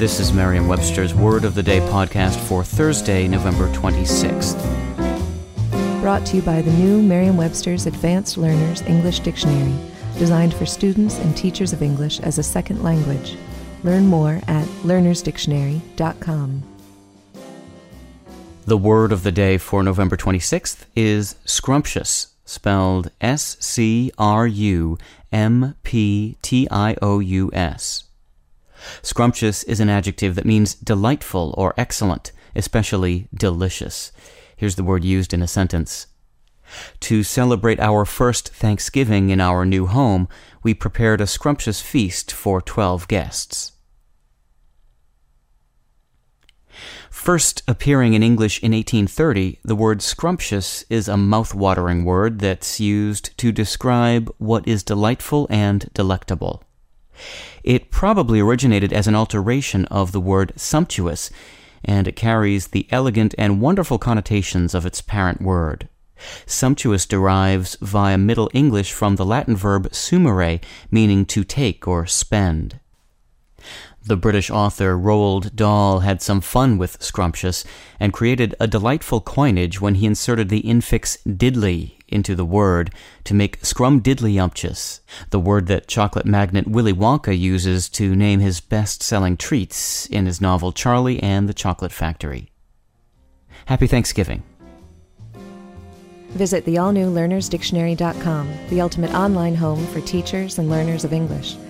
This is Merriam Webster's Word of the Day podcast for Thursday, November 26th. Brought to you by the new Merriam Webster's Advanced Learners English Dictionary, designed for students and teachers of English as a second language. Learn more at learnersdictionary.com. The word of the day for November 26th is scrumptious, spelled S C R U M P T I O U S. Scrumptious is an adjective that means delightful or excellent, especially delicious. Here's the word used in a sentence. To celebrate our first Thanksgiving in our new home, we prepared a scrumptious feast for twelve guests. First appearing in English in 1830, the word scrumptious is a mouth-watering word that's used to describe what is delightful and delectable. It probably originated as an alteration of the word sumptuous, and it carries the elegant and wonderful connotations of its parent word. Sumptuous derives via Middle English from the Latin verb sumere, meaning to take or spend. The British author Roald Dahl had some fun with scrumptious and created a delightful coinage when he inserted the infix diddly into the word to make scrumdiddlyumptious, the word that chocolate magnate Willy Wonka uses to name his best-selling treats in his novel Charlie and the Chocolate Factory. Happy Thanksgiving. Visit the all-new learnersdictionary.com, the ultimate online home for teachers and learners of English.